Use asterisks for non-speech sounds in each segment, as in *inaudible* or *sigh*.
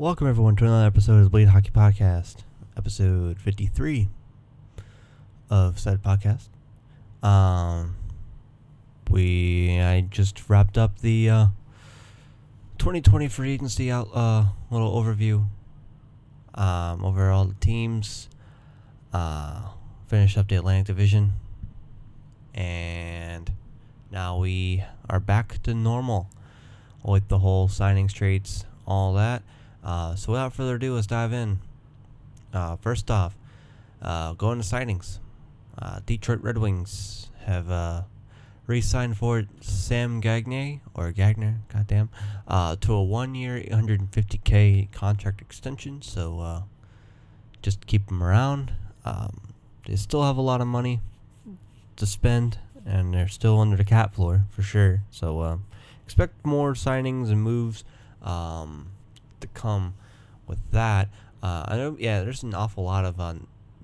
Welcome everyone to another episode of the Bleed Hockey Podcast, episode fifty-three of said podcast. Um, we I just wrapped up the uh, 2020 free agency out uh little overview. Um, over all the teams. Uh, finished up the Atlantic Division, and now we are back to normal with the whole signings, trades, all that. Uh, so without further ado, let's dive in. Uh, first off, uh, going to signings. Uh, Detroit Red Wings have uh, re-signed for Sam Gagner or Gagner, goddamn, uh, to a one-year, 150k contract extension. So just keep them around. Um, they still have a lot of money to spend, and they're still under the cap floor for sure. So expect more signings and moves um, to come with that. Uh, I know, yeah, there's an awful lot of uh,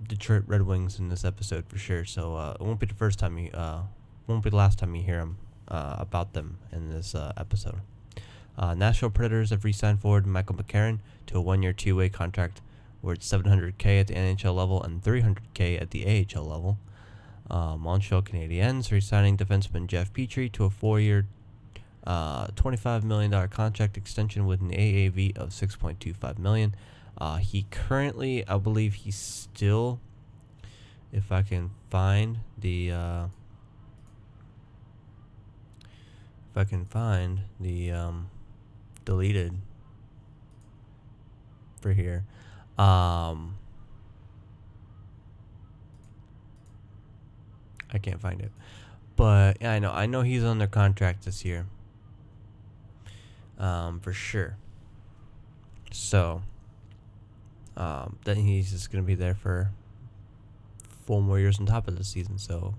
Detroit Red Wings in this episode for sure. So uh, it won't be the first time you, uh, won't be the last time you hear them uh, about them in this uh, episode. Nashville Predators have re-signed forward Michael McCarron to a one-year, two-way contract worth 700k at the NHL level and 300k at the AHL level. Uh, Montreal Canadiens re-signing defenseman Jeff Petry to a four-year, uh, $25 million contract extension with an AAV of 6.25 million. Uh, he currently, I believe he's still, if I can find the, uh, if I can find the um, deleted for here. Um, I can't find it, but I know I know he's under contract this year. Um, for sure. So, um, then he's just gonna be there for four more years on top of the season. So,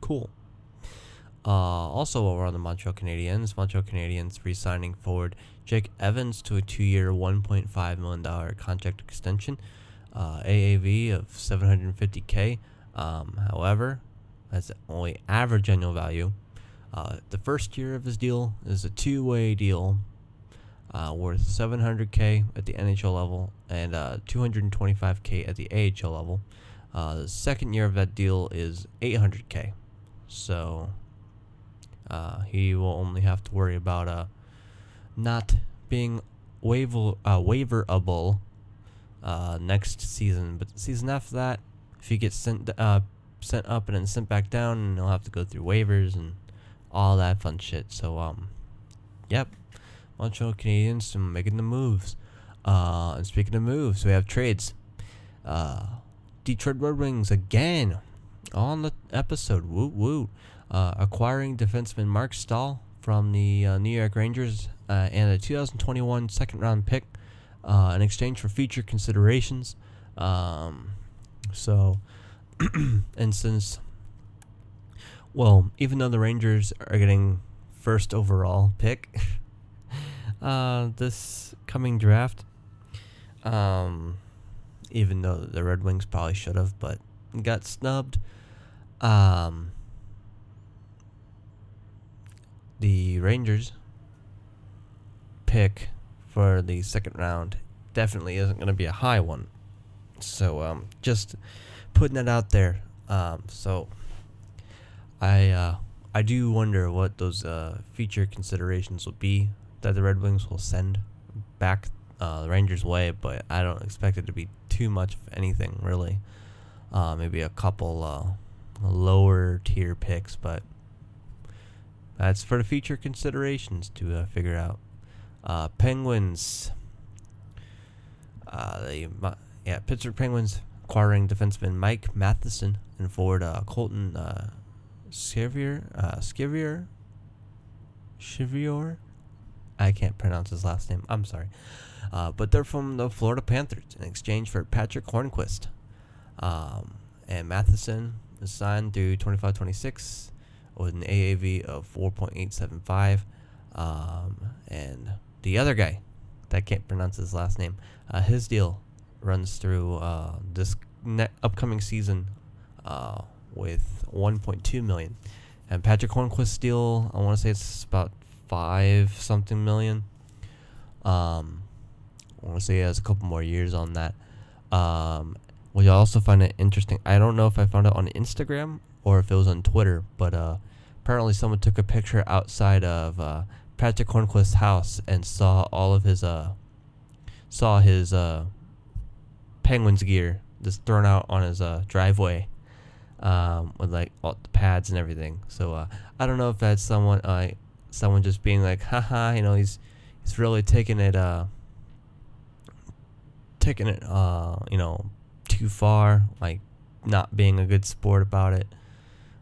cool. Uh, also, over on the Montreal Canadiens, Montreal Canadiens re-signing forward Jake Evans to a two-year, $1.5 million contract extension, uh, AAV of 750k. Um, however, that's the only average annual value. Uh, the first year of his deal is a two-way deal uh, worth 700k at the NHL level and uh, 225k at the AHL level. Uh, the second year of that deal is 800k. So uh, he will only have to worry about uh, not being waiver uh, waiverable next season. But season after that, if he gets sent sent up and then sent back down, and he'll have to go through waivers and all that fun shit. So um, yep, Montreal Canadiens making the moves. Uh, and speaking of moves, we have trades. Uh, Detroit Red Wings again on the episode. Woo woo uh, acquiring defenseman Marc Staal from the uh, New York Rangers uh, and a 2021 second round pick uh, in exchange for future considerations. Um, so, *clears throat* and since, well, even though the Rangers are getting first overall pick *laughs* uh, this coming draft, um, even though the Red Wings probably should have, but got snubbed. Um, the Rangers pick for the second round definitely isn't going to be a high one. So um, just putting that out there. Um, so I uh, I do wonder what those uh, feature considerations will be that the Red Wings will send back uh, the Rangers' way, but I don't expect it to be too much of anything really. Uh, maybe a couple uh, lower tier picks, but that's for the future considerations to uh, figure out. Uh, Penguins. The yeah Pittsburgh Penguins acquiring defenseman Mike Matheson and forward Colton uh, Sceviour, uh, Chivior. I can't pronounce his last name. I'm sorry, uh, but they're from the Florida Panthers in exchange for Patric Hornqvist. Um, and Matheson is signed through 25-26 with an AAV of 4.875. Um, and the other guy, that can't pronounce his last name, uh, his deal runs through uh, this ne- upcoming season uh, with 1.2 million. And Patric Hornqvist's deal, I want to say it's about five something million. Um, I want to say he has a couple more years on that. Um, well, you also find it interesting. I don't know if I found it on Instagram or if it was on Twitter, but uh, apparently someone took a picture outside of uh, Patric Hornqvist's house and saw all of his uh, saw his uh, Penguins gear just thrown out on his uh, driveway um, with like all the pads and everything. So uh, I don't know if that's someone uh, someone just being like, haha, you know, he's he's really taking it uh taking it uh you know too far, like not being a good sport about it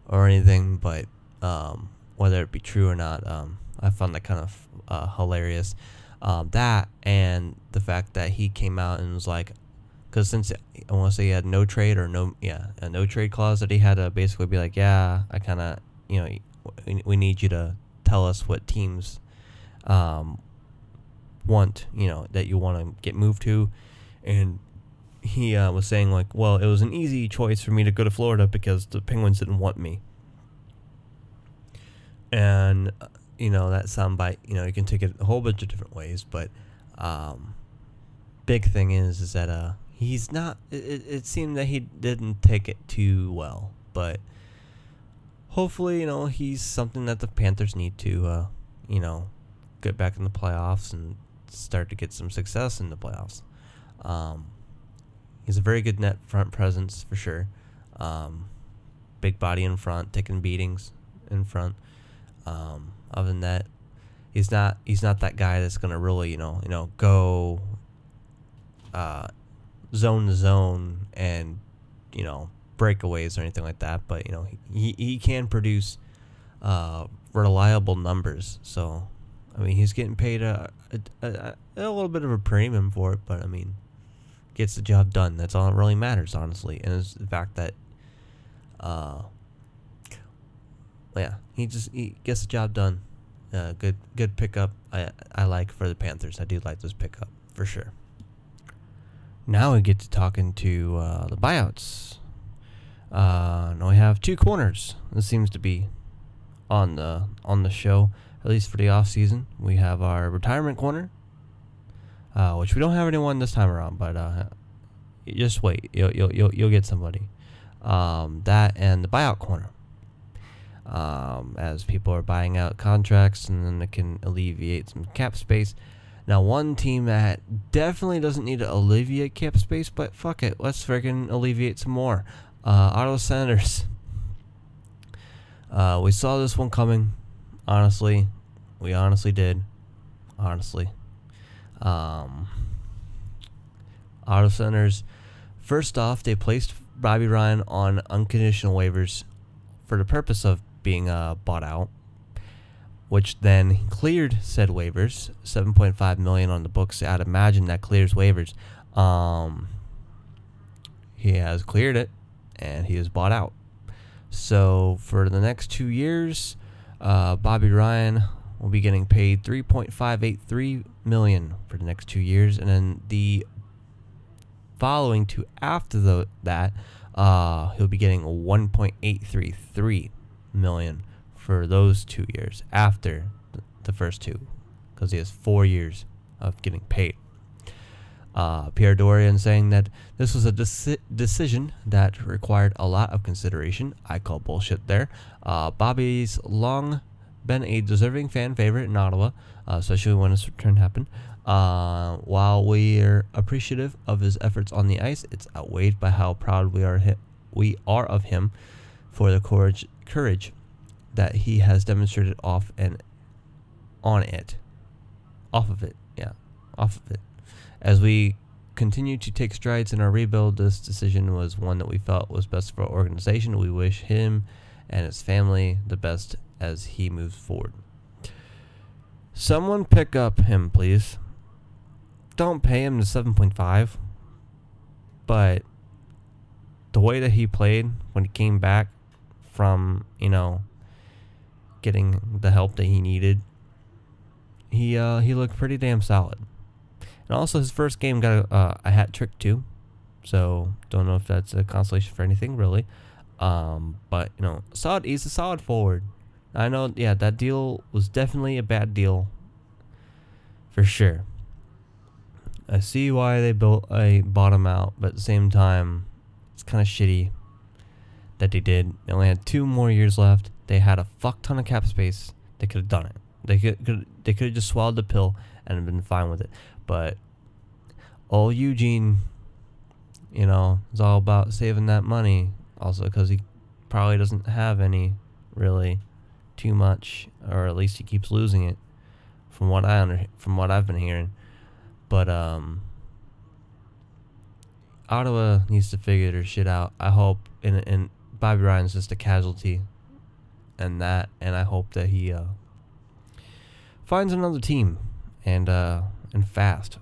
or anything. But um, whether it be true or not, um, I found that kind of uh, hilarious. Um, that and the fact that he came out and was like, because since I want to say he had no trade or no, yeah, a no trade clause that he had to basically be like, yeah, I kind of, you know, we, we need you to tell us what teams um, want, you know, that you want to get moved to, and he uh, was saying like, well, it was an easy choice for me to go to Florida because the Penguins didn't want me, and uh, you know that soundbite, you know, you can take it a whole bunch of different ways, but um, big thing is is that uh he's not. It, it seemed that he didn't take it too well, but hopefully, you know, he's something that the Panthers need to, uh, you know, get back in the playoffs and start to get some success in the playoffs. Um, he's a very good net front presence for sure. Um, big body in front, taking beatings in front. Um, other than that, he's not he's not that guy that's gonna really you know you know go uh, zone to zone and you know breakaways or anything like that. But you know he he can produce uh, reliable numbers. So I mean he's getting paid a, a, a, a little bit of a premium for it, but I mean gets the job done. That's all that really matters, honestly. And it's the fact that uh, yeah, he just he gets the job done. Uh, good good pickup. I I like for the Panthers. I do like this pickup for sure. Now we get to talking to uh, the buyouts. Uh, now we have two corners. This seems to be on the on the show at least for the off season. We have our retirement corner, uh, which we don't have anyone this time around, but uh, just wait. You'll you'll you'll, you'll get somebody. Um, that and the buyout corner um, as people are buying out contracts and then it can alleviate some cap space. Now, one team that definitely doesn't need to alleviate cap space, but fuck it, let's freaking alleviate some more. Uh, Ottawa Senators. Uh, we saw this one coming, honestly. We honestly did. Honestly. Um, Ottawa Senators, first off, they placed Bobby Ryan on unconditional waivers for the purpose of being uh, bought out, which then cleared said waivers. 7.5 million on the books. I'd imagine that clears waivers. Um, he has cleared it, and he is bought out. So for the next two years, uh, Bobby Ryan will be getting paid 3.583 million for the next two years, and then the following two after the, that, uh, he'll be getting 1.833 million for those two years after the first two, because he has four years of getting paid. Uh, Pierre Dorion saying that this was a deci- decision that required a lot of consideration. I call bullshit there. Uh, Bobby's long been a deserving fan favorite in Ottawa, uh, especially when his return happened. Uh, while we're appreciative of his efforts on the ice, it's outweighed by how proud we are hi- we are of him for the courage courage that he has demonstrated off and on it. Off of it, yeah, off of it. As we continue to take strides in our rebuild, this decision was one that we felt was best for our organization. We wish him and his family the best as he moves forward. Someone pick up him, please. Don't pay him the 7.5, but the way that he played when he came back from, you know, getting the help that he needed, he uh, he looked pretty damn solid. And also, his first game got a, uh, a hat trick too, so don't know if that's a consolation for anything really. Um, but you know, solid. He's a solid forward. I know, yeah, that deal was definitely a bad deal, for sure. I see why they built a bottom out, but at the same time, it's kind of shitty that they did. They only had two more years left. They had a fuck ton of cap space. They could have done it. They could, could they could have just swallowed the pill and been fine with it. But old Eugene, you know, is all about saving that money. Also, because he probably doesn't have any really too much, or at least he keeps losing it, from what I under from what I've been hearing. But um, Ottawa needs to figure their shit out. I hope, and and Bobby Ryan's just a casualty, and that, and I hope that he uh, finds another team, and uh, and fast.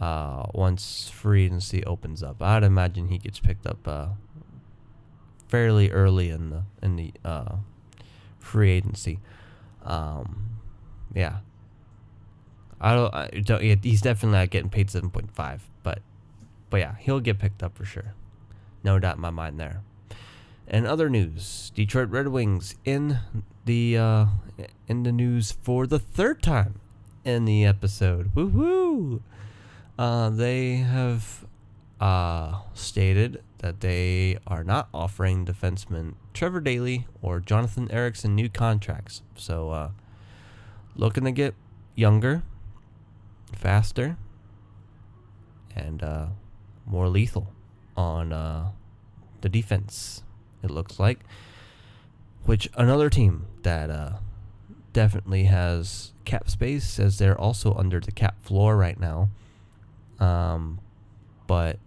Uh, once free agency opens up, I'd imagine he gets picked up uh, fairly early in the in the uh, free agency. Um, yeah, I don't. I don't yeah, he's definitely not getting paid seven point five, but but yeah, he'll get picked up for sure. No doubt in my mind there. And other news: Detroit Red Wings in the uh, in the news for the third time in the episode. Woohoo! Uh, they have uh, stated that they are not offering defenseman Trevor Daley or Jonathan Ericsson new contracts. So, uh, looking to get younger, faster, and uh, more lethal on uh, the defense, it looks like. Which another team that uh, definitely has cap space, as they're also under the cap floor right now. Um, but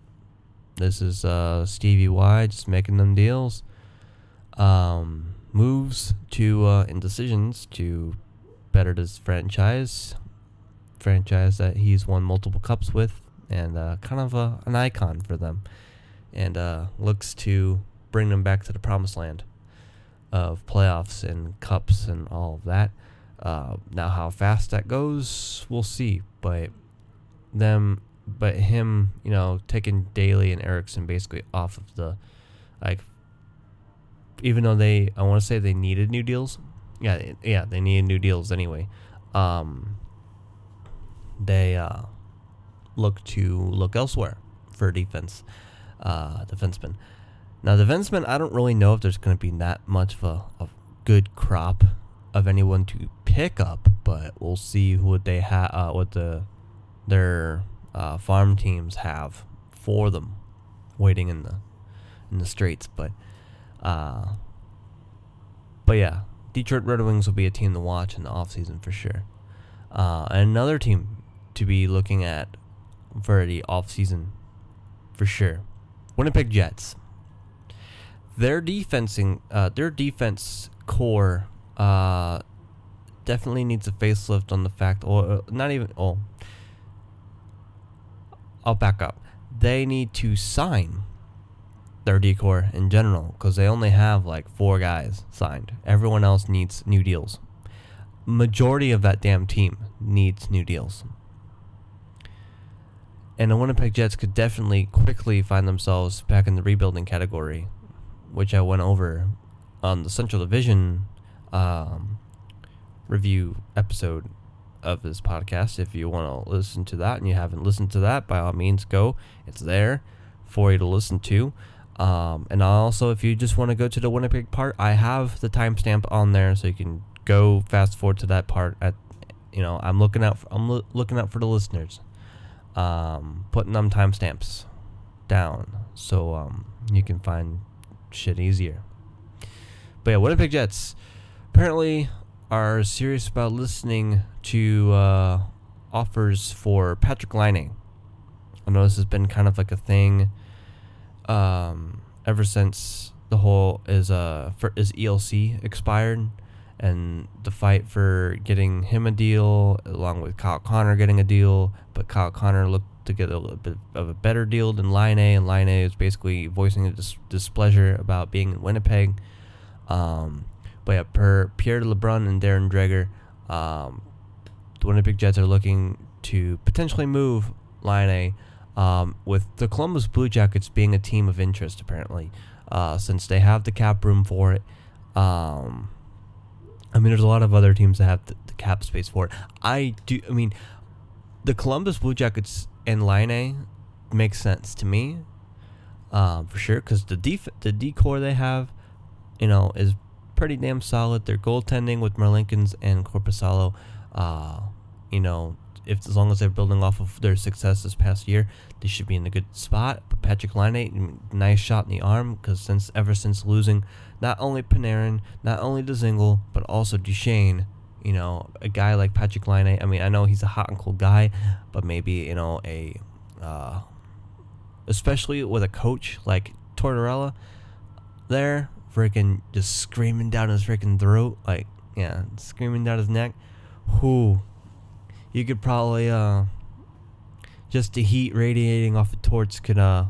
this is uh, Stevie Y just making them deals. Um, moves to uh, indecisions to better this franchise, franchise that he's won multiple cups with, and uh, kind of a, an icon for them, and uh, looks to bring them back to the promised land of playoffs and cups and all of that. Uh, now, how fast that goes, we'll see. But them but him, you know, taking Daley and Ericsson basically off of the, like, even though they, I want to say they needed new deals. Yeah, yeah, they needed new deals anyway. Um, they uh, look to look elsewhere for defense, uh, defensemen. Now, defensemen, I don't really know if there's going to be that much of a, a good crop of anyone to pick up, but we'll see who they have, uh, what the their uh, farm teams have for them, waiting in the in the streets. But uh, but yeah, Detroit Red Wings will be a team to watch in the offseason for sure. Uh, another team to be looking at for the offseason for sure. Winnipeg Jets. Their defensing, uh, their defense core, uh, definitely needs a facelift on the fact, or uh, not even. Oh, I'll back up. They need to sign their decor in general because they only have like four guys signed. Everyone else needs new deals. Majority of that damn team needs new deals. And the Winnipeg Jets could definitely quickly find themselves back in the rebuilding category, which I went over on the Central Division um, review episode of this podcast. If you want to listen to that and you haven't listened to that, by all means, go. It's there for you to listen to. Um, and also, if you just want to go to the Winnipeg part, I have the timestamp on there, so you can go fast forward to that part. At you know, I'm looking out. For, I'm lo- looking out for the listeners, um, putting them timestamps down so um, you can find shit easier. But yeah, Winnipeg Jets apparently are serious about listening to uh, offers for Patrik Laine. I know this has been kind of like a thing um, ever since the whole is uh for, is ELC expired and the fight for getting him a deal along with Kyle Connor getting a deal, but Kyle Connor looked to get a little bit of a better deal than Laine, and Laine is basically voicing a dis- displeasure about being in Winnipeg. Um, but yeah, per Pierre LeBrun and Darren Dreger, um, the Winnipeg Jets are looking to potentially move Laine, um, with the Columbus Blue Jackets being a team of interest apparently, uh, since they have the cap room for it. Um, I mean, there's a lot of other teams that have the, the cap space for it. I do. I mean, the Columbus Blue Jackets and Laine makes sense to me, um, for sure, because the def- the decor they have, you know, is pretty damn solid. Their goaltending with Merzlikins and Korpisalo, uh, you know, if as long as they're building off of their success this past year, they should be in a good spot. But Patrik Laine, nice shot in the arm because since ever since losing not only Panarin, not only Dzingel, but also Duchene, you know, a guy like Patrik Laine. I mean, I know he's a hot and cold guy, but maybe you know a, uh, especially with a coach like Tortorella, there freaking just screaming down his freaking throat, like yeah, screaming down his neck. Who you could probably uh just the heat radiating off the torch could uh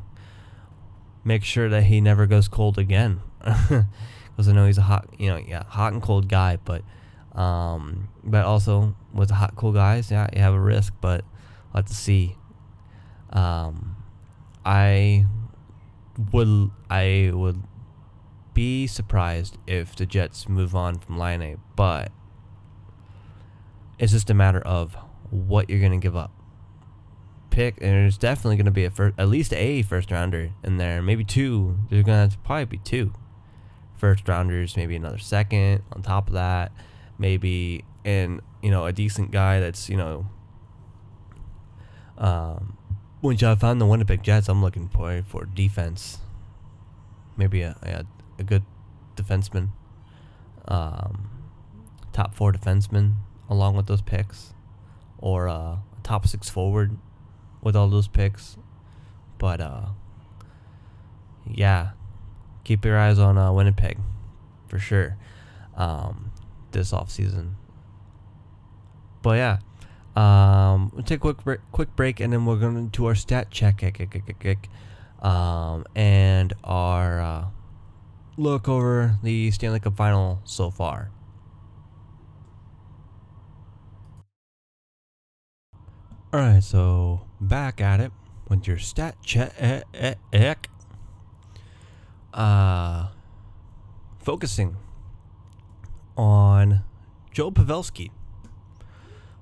make sure that he never goes cold again. *laughs* Because I know he's a hot you know yeah hot and cold guy but um but also with hot cool guys yeah you have a risk but let's see. Um I would I would be surprised if the Jets move on from Laine, but it's just a matter of what you're going to give up. Pick, and there's definitely going to be a first, at least a first rounder in there, maybe two. There's going to probably be two first rounders, maybe another second on top of that, maybe and you know a decent guy that's you know. Um, when I found the Winnipeg Jets, I'm looking for for defense. Maybe a a, a good defenseman. Um, top four defenseman along with those picks or uh, top six forward with all those picks. But uh, yeah, keep your eyes on uh, Winnipeg for sure um, this off season. But yeah, um, we'll take a quick break, quick break, and then we're going to do our stat check, um, and our uh, look over the Stanley Cup final so far. Alright, so back at it with your stat check. Uh, focusing on Joe Pavelski,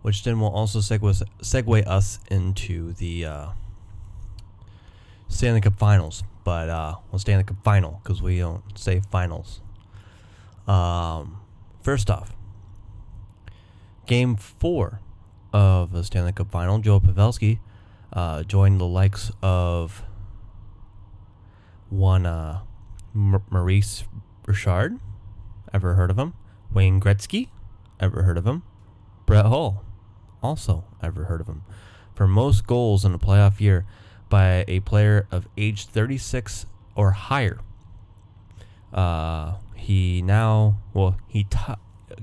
which then will also segue, segue us into the uh, Stanley Cup Finals. But uh, we'll stay in the Final because we don't say finals. Um, first off, Game Four of the Stanley Cup Final, Joe Pavelski uh, joined the likes of one uh, M- Maurice Richard. Ever heard of him? Wayne Gretzky. Ever heard of him? Brett Hull. Also, ever heard of him? For most goals in a playoff year by a player of age 36 or higher. Uh, he now, well, he t-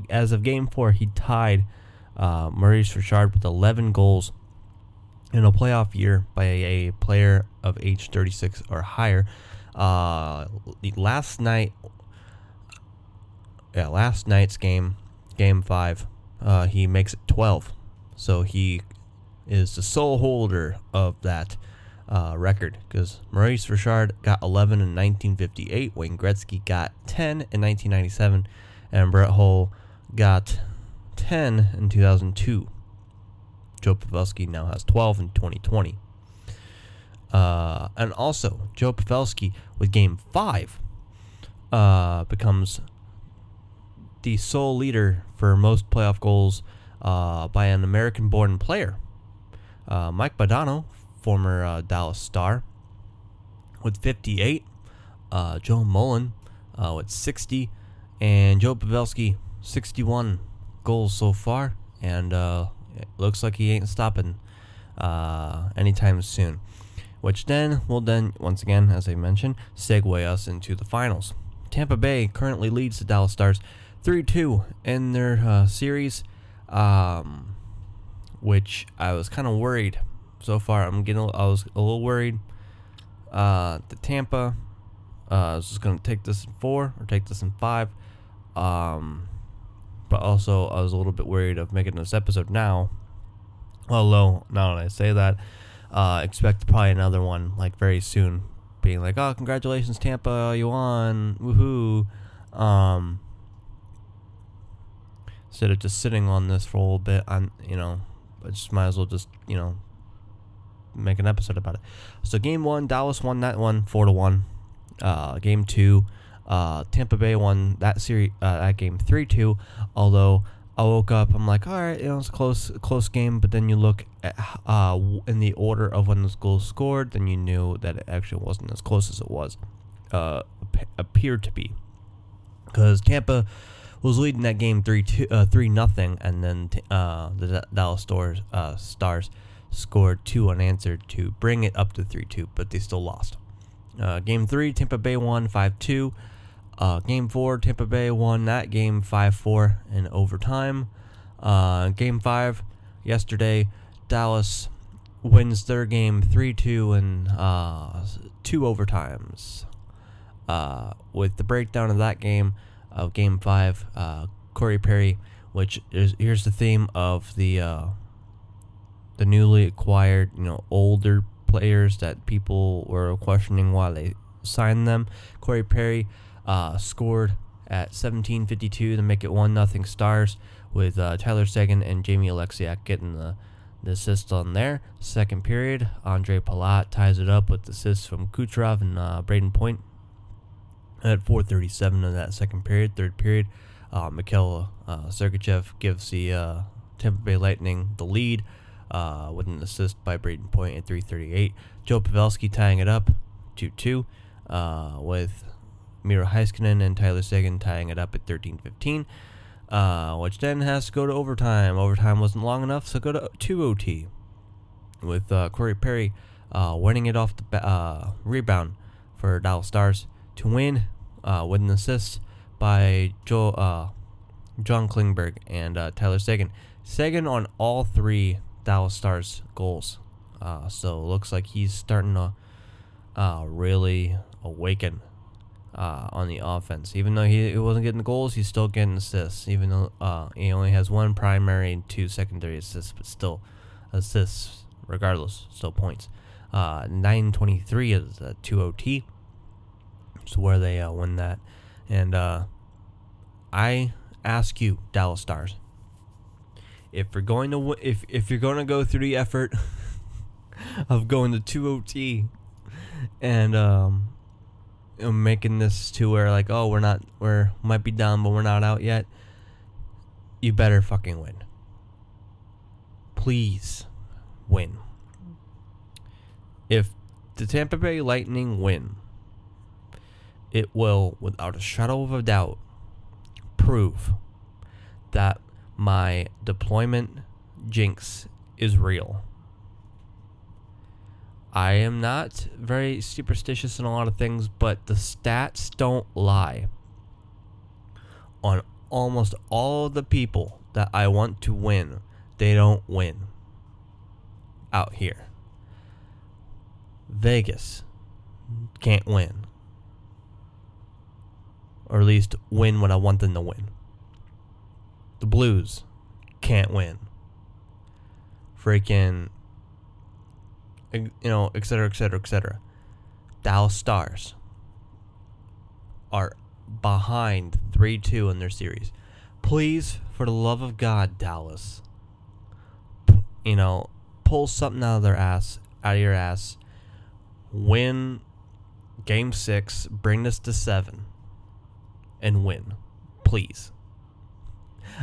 as of game four, he tied uh, Maurice Richard with 11 goals in a playoff year by a player of age 36 or higher. Uh, last night, yeah, last night's game, game five, uh, he makes it 12. So he is the sole holder of that uh, record because Maurice Richard got 11 in 1958, Wayne Gretzky got 10 in 1997, and Brett Hull got 10 in 2002. Joe Pavelski now has 12 in 2020. Uh, and also, Joe Pavelski with Game 5 uh, becomes the sole leader for most playoff goals uh, by an American born player. Uh, Mike Modano, former uh, Dallas Star, with 58. Uh, Joe Mullen with 60. And Joe Pavelski, 61 goals so far, and uh, looks like he ain't stopping uh, anytime soon. Which then will then, once again, as I mentioned, segue us into the finals. Tampa Bay currently leads the Dallas Stars 3 2 in their uh, series, um, which I was kind of worried so far. I'm getting, I was a little worried. Uh, the Tampa uh, is just going to take this in four or take this in five. Um, but also I was a little bit worried of making this episode now. Although now that I say that, uh, expect probably another one like very soon, being like, "Oh, congratulations, Tampa, you won, woohoo!" Um, instead of just sitting on this for a little bit, I'm you know, I just might as well just you know make an episode about it. So game one, Dallas won that one four to one. Uh, game two, uh, Tampa Bay won that series uh, that game three two. Although I woke up, I'm like, all right, you know, it's close close game. But then you look at uh, in the order of when those goals scored, then you knew that it actually wasn't as close as it was uh, appeared to be. Because Tampa was leading that game three two uh, three nothing, and then uh, the Dallas Stars uh, Stars scored two unanswered to bring it up to three two, but they still lost. Uh, game three, Tampa Bay won five two. Uh, game four, Tampa Bay won that game five four in overtime. Uh, game five, yesterday, Dallas wins their game three two in two overtimes. with the breakdown of that game of Game Five, uh, Corey Perry, which is here's the theme of the uh, the newly acquired, you know, older players that people were questioning why they signed them. Corey Perry uh, scored at 17:52 to make it one nothing Stars with uh, Tyler Seguin and Jamie Oleksiak getting the the assist on there. Second period, Andre Palat ties it up with assists from Kucherov and uh, Brayden Point at 4:37 of that second period, third period, uh, Mikhail uh, Sergachev gives the uh, Tampa Bay Lightning the lead uh, with an assist by Brayden Point at 3:38. Joe Pavelski tying it up 2-2 uh, with Miro Heiskanen and Tyler Seguin tying it up at 13:15. Uh, which then has to go to overtime. Overtime wasn't long enough, so go to 2 OT with uh, Corey Perry uh, winning it off the ba- uh, rebound for Dallas Stars to win uh, with an assist by Joe, uh, John Klingberg and uh, Tyler Seguin. Seguin on all three Dallas Stars goals. Uh, so looks like he's starting to uh, really awaken uh, on the offense. Even though he, he wasn't getting the goals, he's still getting assists. Even though uh, he only has one primary and two secondary assists, but still assists regardless. Still points. Uh, 923 is a 2 OT So where they uh, win that. And uh, I ask you, Dallas Stars, if you're going to if if you're going to go through the effort *laughs* of going to two OT and um, making this to where like oh we're not we're might be down but we're not out yet, you better fucking win. Please win. If the Tampa Bay Lightning win, it will, without a shadow of a doubt, prove that my deployment jinx is real. I am not very superstitious in a lot of things, but the stats don't lie. On almost all the people that I want to win, they don't win out here. Vegas can't win or at least win when I want them to win. The Blues can't win. Freaking, you know, et cetera, et cetera, et cetera. Dallas Stars are behind 3 2 in their series. Please, for the love of God, Dallas, you know, pull something out of their ass, out of your ass, win game six, bring this to seven and win. Please.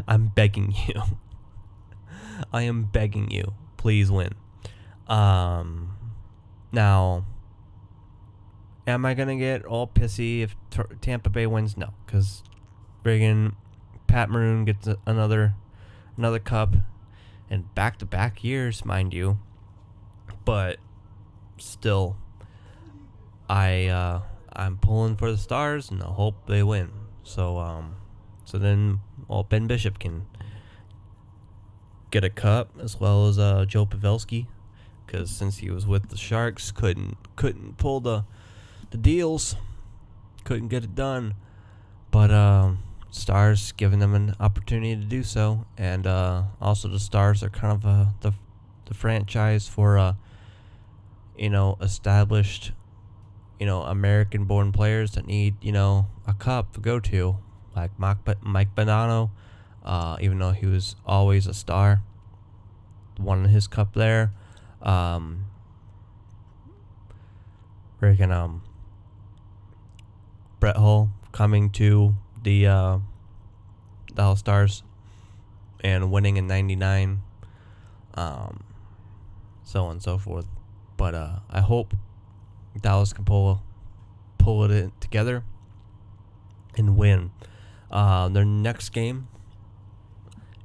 I'm begging you. *laughs* I am begging you. Please win. Um, now, am I gonna get all pissy if T- Tampa Bay wins? No, because friggin' Pat Maroon gets another another cup, and back to back years, mind you. But still, I uh, I'm pulling for the Stars, and I hope they win. So um, so then well Ben Bishop can get a cup as well as uh, Joe Pavelski, because since he was with the Sharks, couldn't couldn't pull the the deals, couldn't get it done. But um, Stars giving them an opportunity to do so, and uh, also the Stars are kind of uh, the the franchise for uh, you know established you know, American born players that need, you know, a cup to go to, like Mike, Mike Modano, uh, even though he was always a star, won his cup there. Um, freaking um Brett Hull coming to the uh, Dallas Stars and winning in '99, um, so on and so forth. But uh, I hope Dallas can pull pull it together and win. Uh, their next game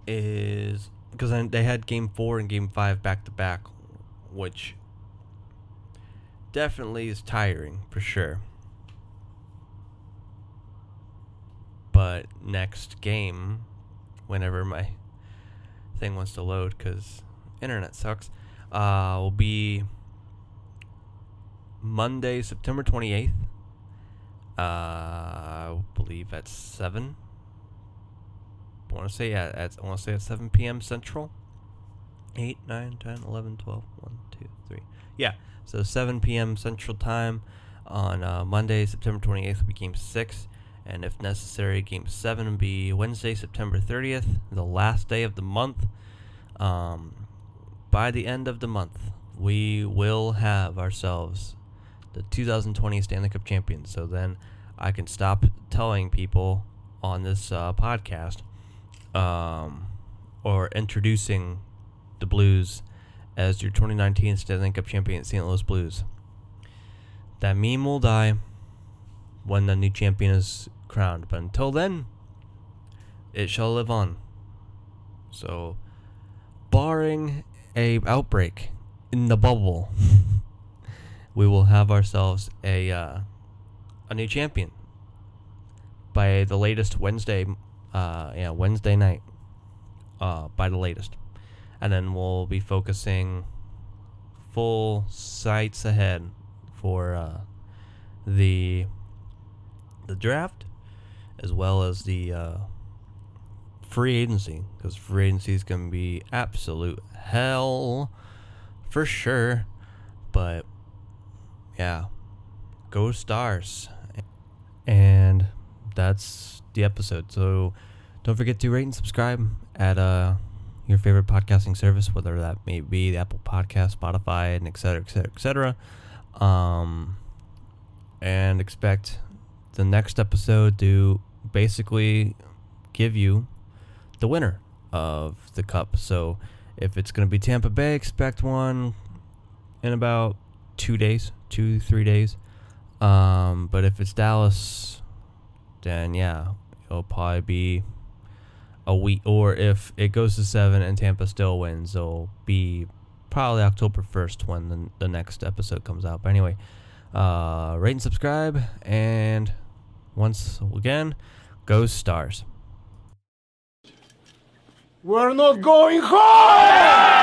is because they had game four and game five back to back, which definitely is tiring for sure. But next game, whenever my thing wants to load, because internet sucks, uh, will be Monday, September 28th. I believe at 7. I want to say at, I want to say at 7 p.m. Central. 8, 9, 10, 11, 12, 1, 2, 3. Yeah, so 7 p.m. Central Time on uh, Monday, September 28th will be Game 6. And if necessary, Game 7 will be Wednesday, September 30th, the last day of the month. Um, by the end of the month, we will have ourselves the 2020 Stanley Cup champions. So then I can stop telling people on this uh, podcast um, or introducing the Blues as your 2019 Stanley Cup champion, St. Louis Blues. That meme will die when the new champion is crowned, but until then, it shall live on. So, barring a outbreak in the bubble, *laughs* we will have ourselves a uh, a new champion by the latest Wednesday, uh, yeah, Wednesday night, uh, by the latest. And then we'll be focusing full sights ahead for uh, the the draft as well as the uh, free agency because free agency is going to be absolute hell for sure. But yeah go stars and that's the episode so don't forget to rate and subscribe at uh your favorite podcasting service, whether that may be the Apple Podcast, Spotify, and et cetera, et cetera, et cetera. Um, and expect the next episode to basically give you the winner of the cup. So if it's going to be Tampa Bay, expect one in about two days, two, three days. Um, but if it's Dallas, then yeah, it'll probably be a week, or if it goes to seven and Tampa still wins, it'll be probably October 1st when the, the next episode comes out. But anyway, uh, rate and subscribe, and once again, go Stars. We're not going home!